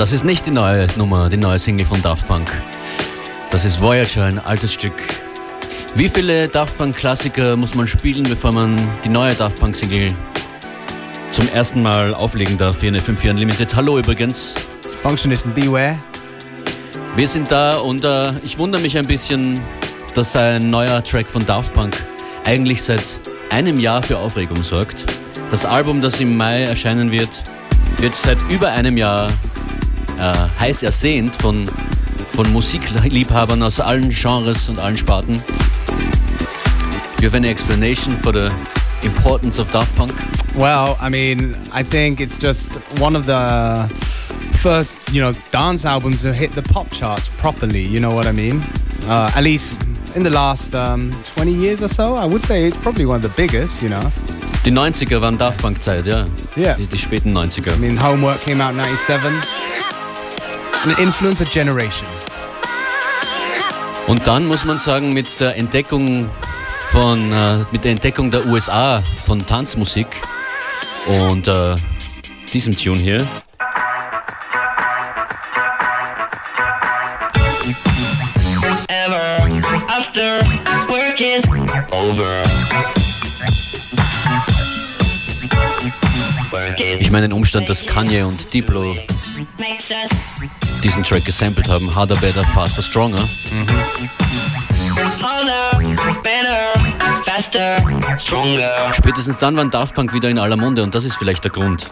Das ist nicht die neue Nummer, die neue Single von Daft Punk. Das ist Voyager, ein altes Stück. Wie viele Daft Punk Klassiker muss man spielen, bevor man die neue Daft Punk Single zum ersten Mal auflegen darf hier in FM4 Unlimited? Hallo übrigens. Functionist and Beware. Wir sind da und äh, ich wundere mich ein bisschen, dass ein neuer Track von Daft Punk eigentlich seit einem Jahr für Aufregung sorgt. Das Album, das im Mai erscheinen wird, wird seit über einem Jahr äh, heiß ersehnt von, von Musikliebhabern aus allen Genres und allen Sparten. Do you have any explanation for the importance of Daft Punk? Well, I mean, I think it's just one of the first, you know, dance albums to hit the pop charts properly. You know what I mean? Uh, at least in the last um, 20 years or so, I would say it's probably one of the biggest. You know. Die 90er waren Daft Punk Zeit, ja. Yeah. Die, die späten 90er. I mean, Homework came out in 97. Influenced a generation. Und dann muss man sagen, mit der Entdeckung von, äh, mit der Entdeckung der USA von Tanzmusik und äh, diesem Tune hier. Ever after work is over. Ich meine den Umstand, dass Kanye und Diplo diesen Track gesampelt haben. Harder, Better, Faster, Stronger. stronger. Spätestens dann waren Daft Punk wieder in aller Munde und das ist vielleicht der Grund,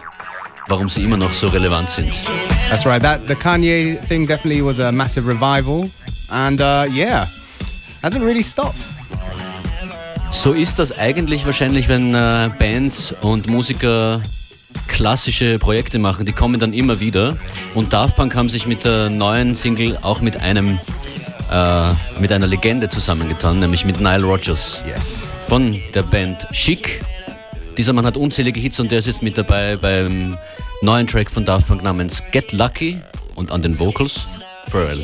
warum sie immer noch so relevant sind. That's right. That the Kanye thing definitely was a massive revival, and uh, yeah, hasn't really stopped. So ist das eigentlich wahrscheinlich, wenn äh, Bands und Musiker klassische Projekte machen. Die kommen dann immer wieder. Und Daft Punk haben sich mit der neuen Single auch mit einem äh, mit einer Legende zusammengetan, nämlich mit Nile Rodgers Yes. von der Band Chic. Dieser Mann hat unzählige Hits und der ist jetzt mit dabei beim neuen Track von Daft Punk namens Get Lucky und an den Vocals Pharrell.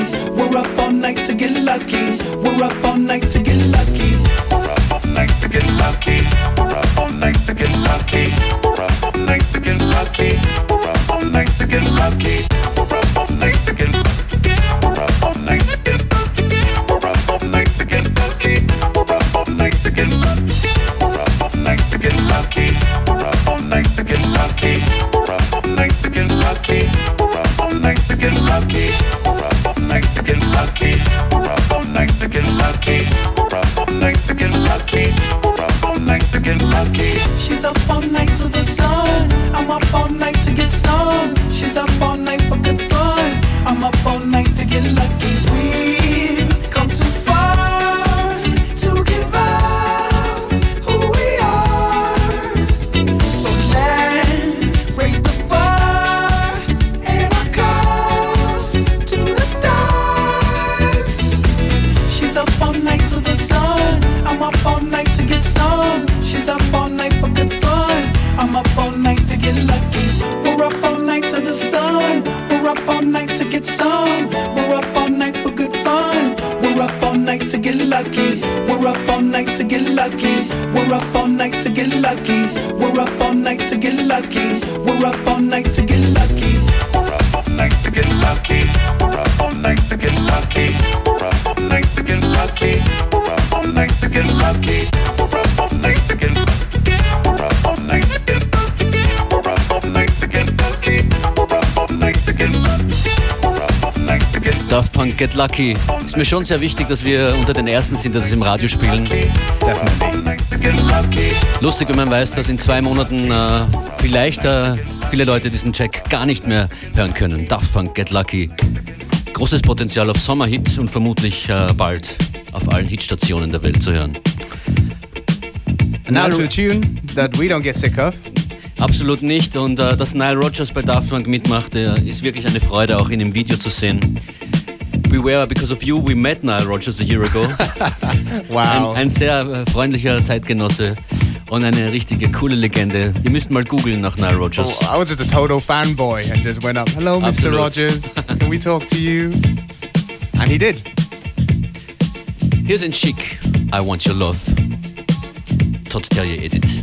Lucky. We're up all night to get lucky. We're up all night to get lucky. We're up all night to get lucky. We're up all night to get lucky. We're up all night to get lucky. We're up all night to get lucky. We're up all night to get lucky. We're up all night to get lucky. We're up all night to get lucky. We're up all night to get lucky. Daft Punk Get Lucky. Ist mir schon sehr wichtig, dass wir unter den Ersten sind, die das im Radio spielen. Definitely. Lustig, wenn man weiß, dass in zwei Monaten äh, vielleicht äh, viele Leute diesen Check gar nicht mehr hören können. Daft Punk Get Lucky. Großes Potenzial auf Sommerhit und vermutlich äh, bald auf allen Hitstationen der Welt zu hören. Now to a tune that we don't get sick of. Absolut nicht. Und äh, dass Nile Rodgers bei Daft Punk mitmacht, äh, ist wirklich eine Freude, auch in dem Video zu sehen. Beware, because of you, we met Nile Rodgers a year ago. Ein, Wow. ein sehr äh, freundlicher Zeitgenosse und eine richtige coole Legende. Ihr müsst mal googeln nach Nile Rodgers. Oh, I was just a total fanboy and just went up, hello, Mr. Absolute. Rogers, can we talk to you? And he did. Here's in Chic, I Want Your Love. Todd Terje Edit.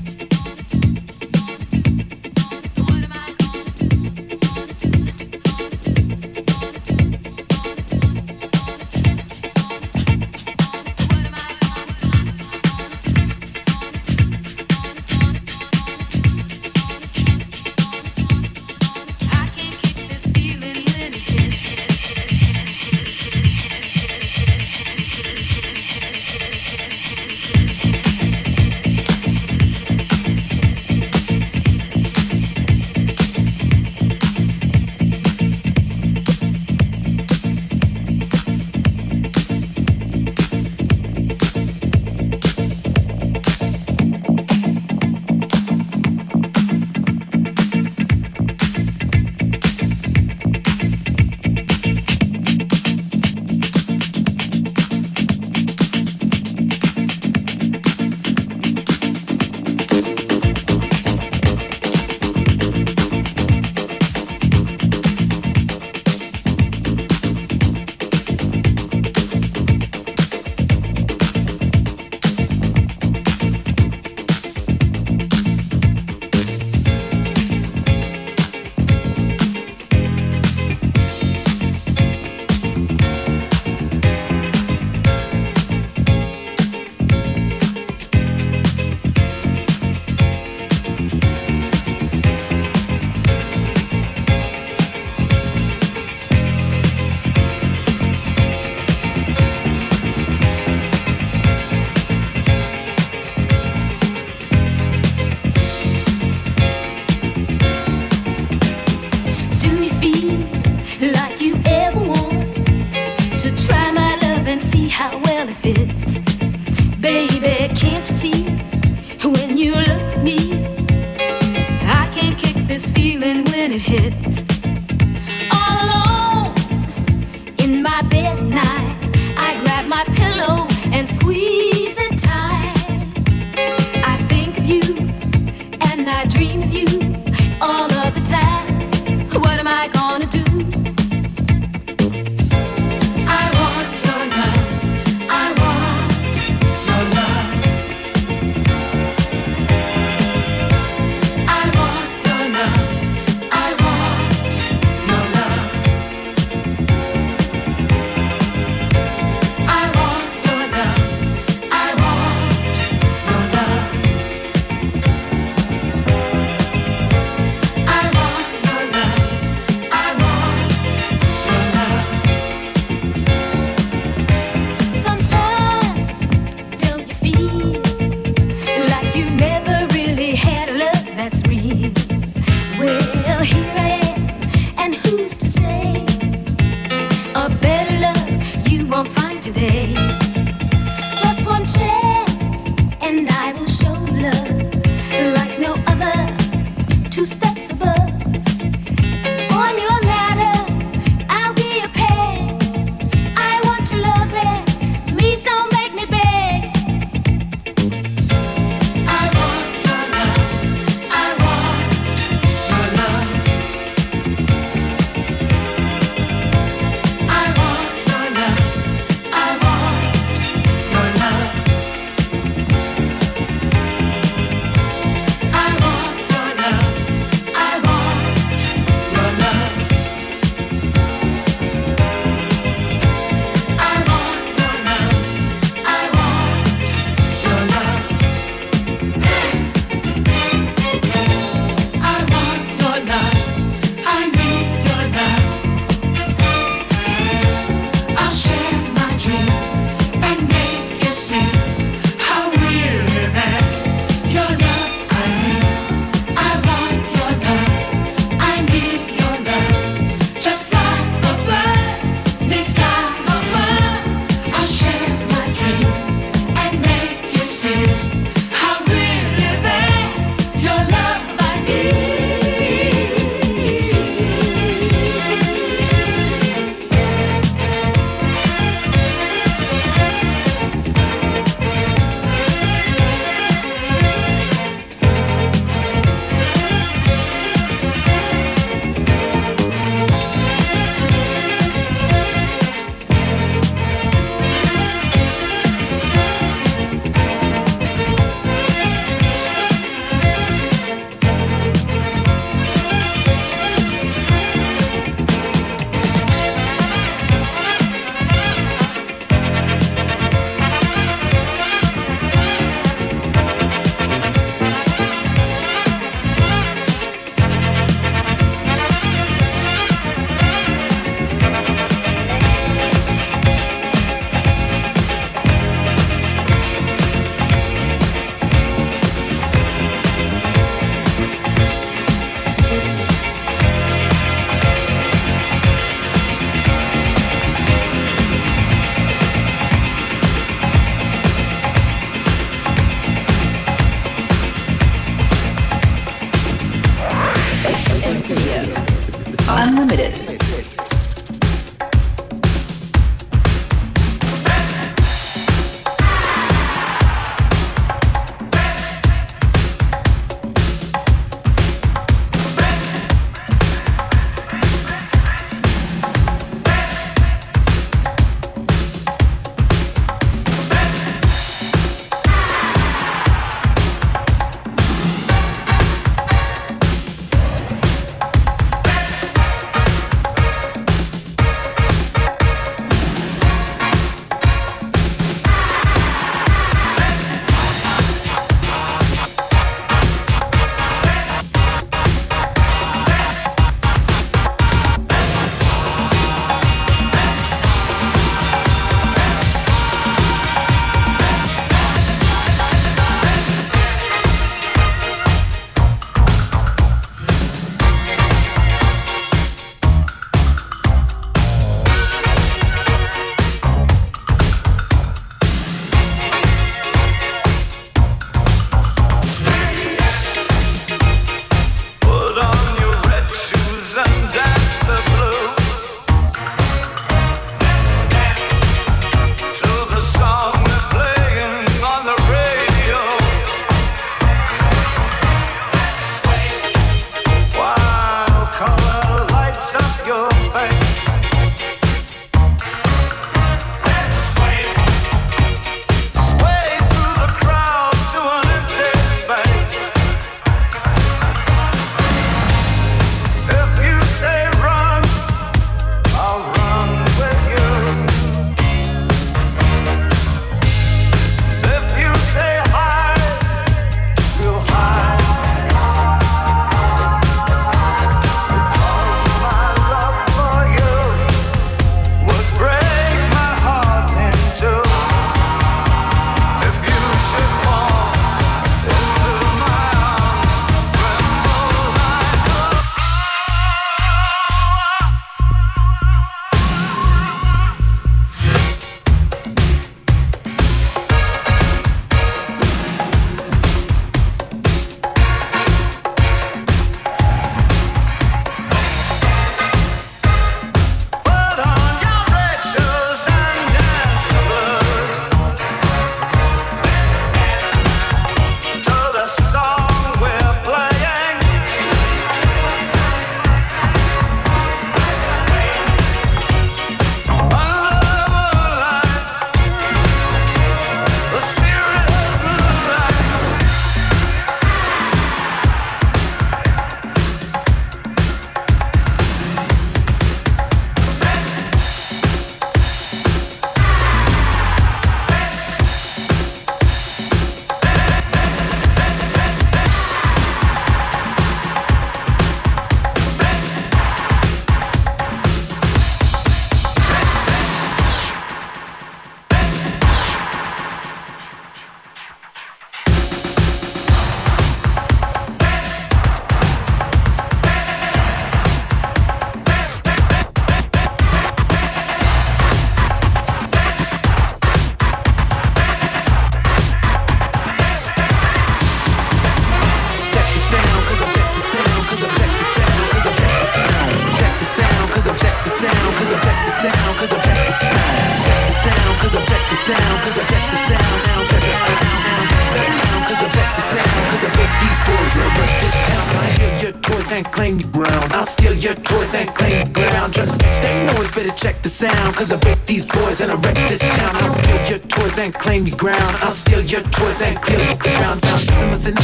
and claim your ground. I'll steal your toys and clear your ground. Down. Listen, listen,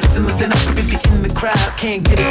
listen, listen up. If you're in the crowd, can't get it.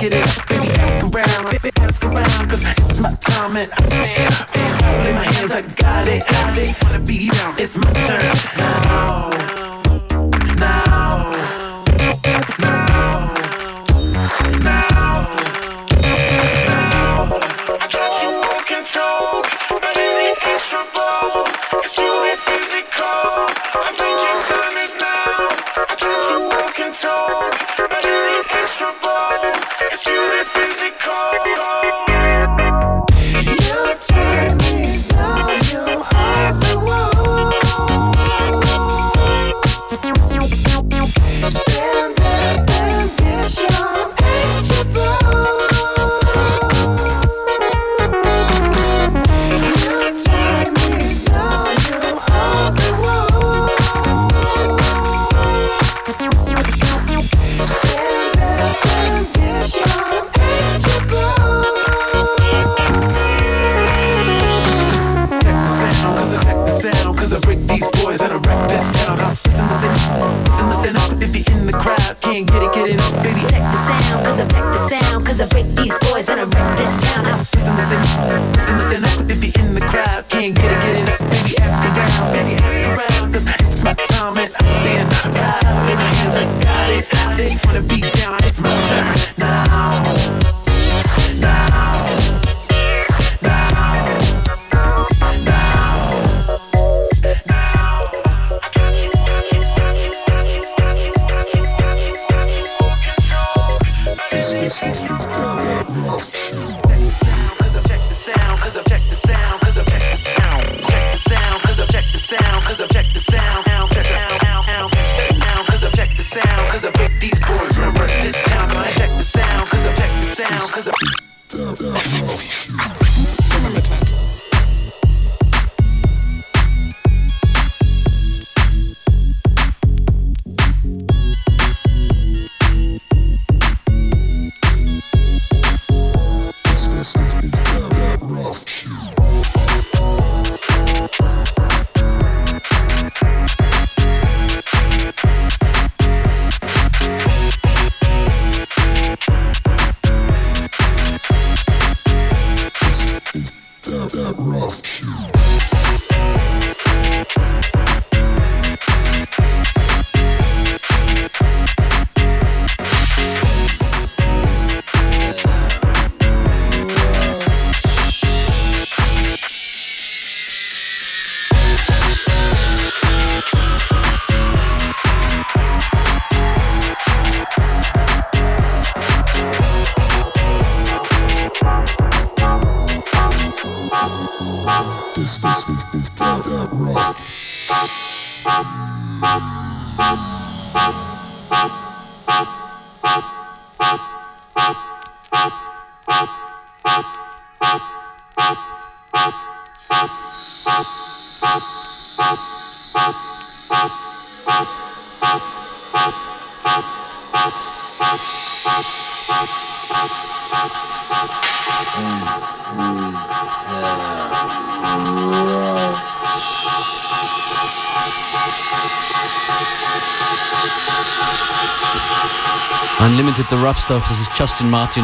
Rough Stuff, das ist Justin Martin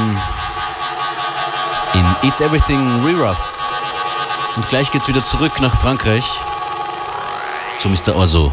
in It's Everything Re-Rough. Und gleich geht's wieder zurück nach Frankreich zu Mr. Orso.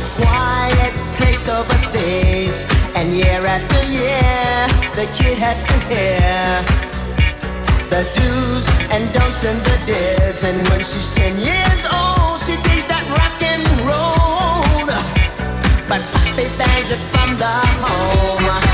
A quiet place overseas. And year after year, the kid has to hear the do's and don'ts and the dares. And when she's 10 years old, she digs that rock and roll. But Poppy bangs it from the home.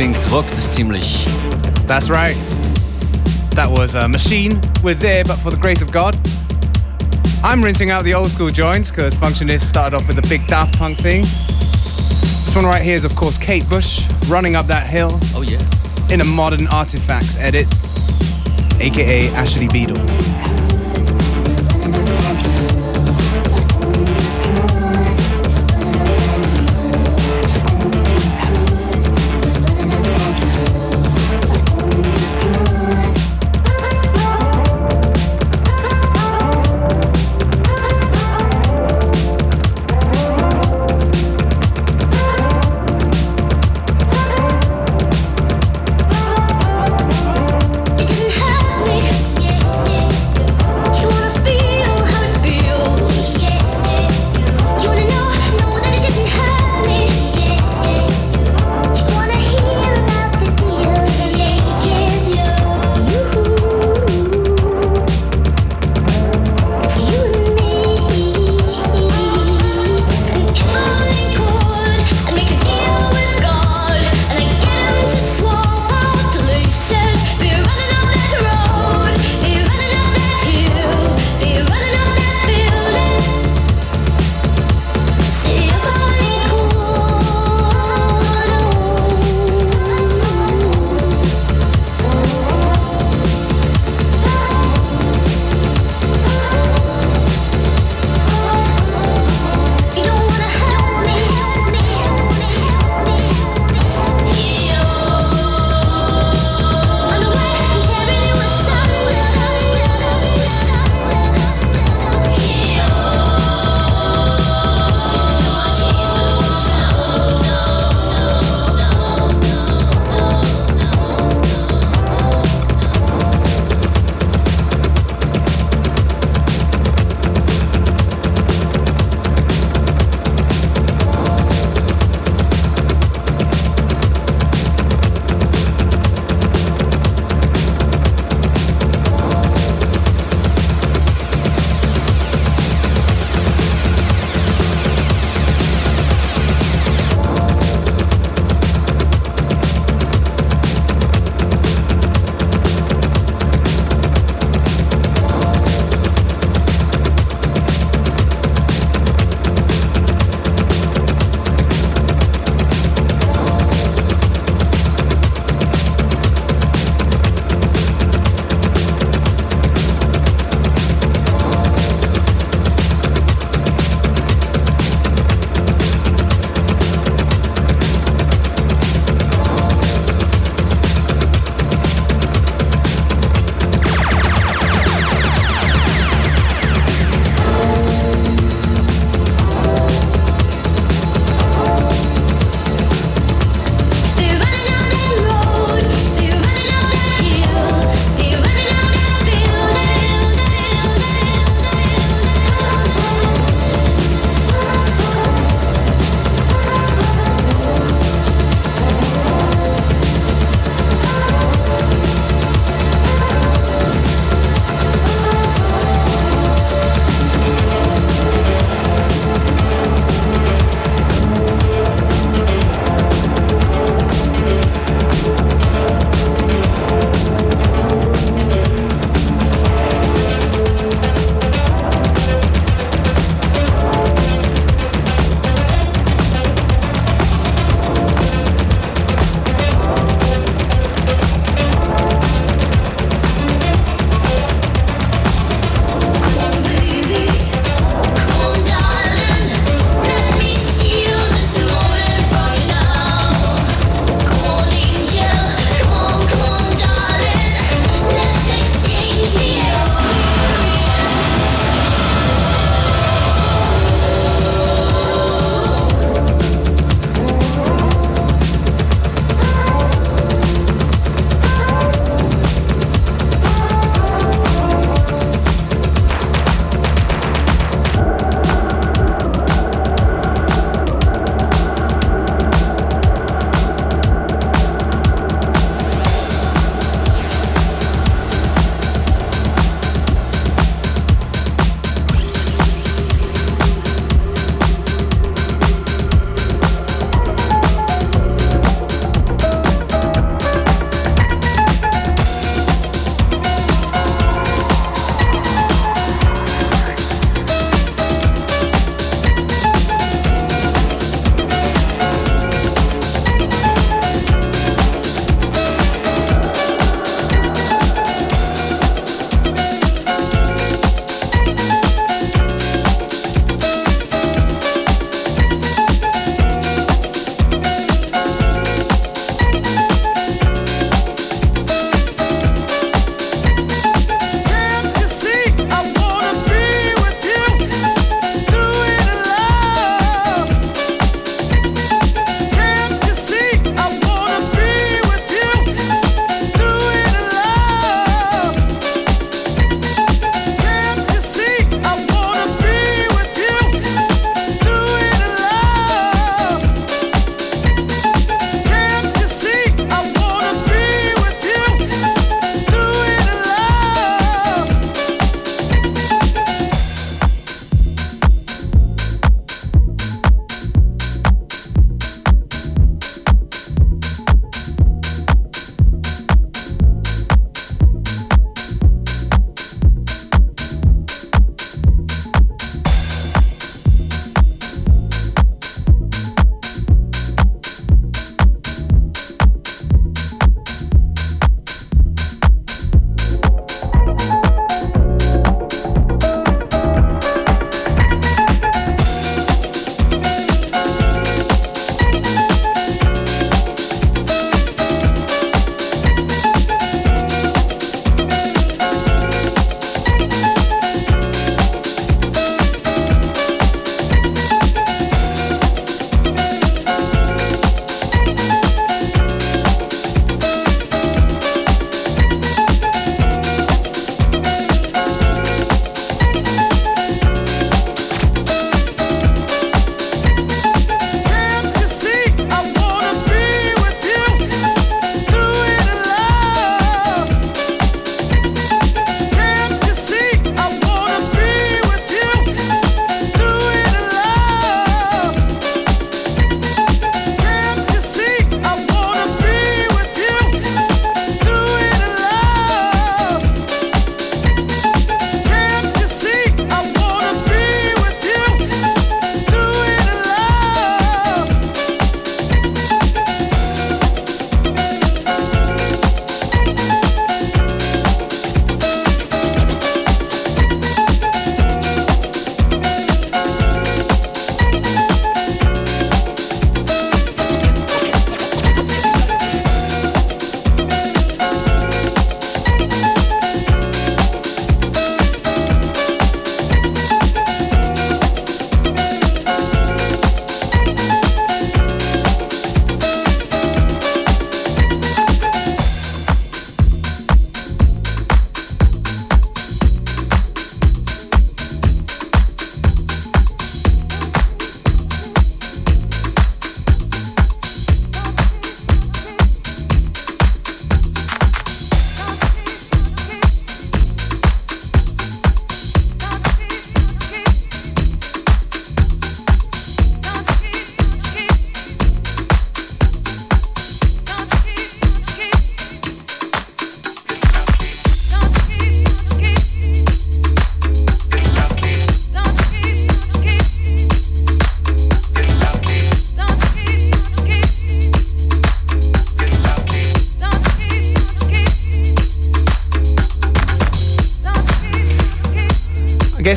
Klingt, rockt es ziemlich. That's right. That was a machine. We're there, but for the grace of God. I'm rinsing out the old school joints because Functionist started off with the big Daft Punk thing. This one right here is, of course, Kate Bush running up that hill Oh yeah. in a modern artifacts edit, aka Ashley Beadle.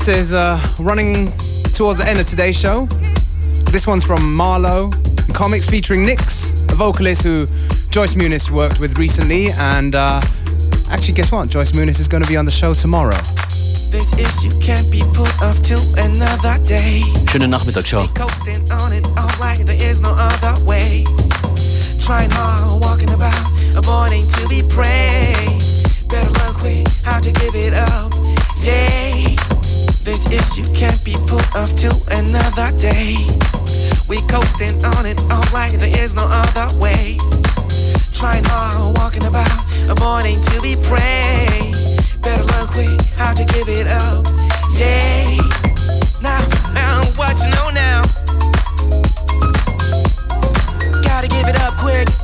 I guess is uh, running towards the end of today's show. This one's from Marlowe Comics featuring Nix, a vocalist who Joyce Muniz worked with recently. And uh, actually, guess what? Joyce Muniz is going to be on the show tomorrow. This is you can't be put off till another day. Schönen Nachmittag, ciao. Coasting on it, alright, there is no other way. Trying hard, walking about, avoiding to be prey. Better learn quick how to give it up. Yay. This issue can't be put off till another day. We coasting on it all like there is no other way. Trying hard, walking about, morning to be prey. Better learn quick how to give it up. Yay! Now, now, what you know now? Gotta give it up quick.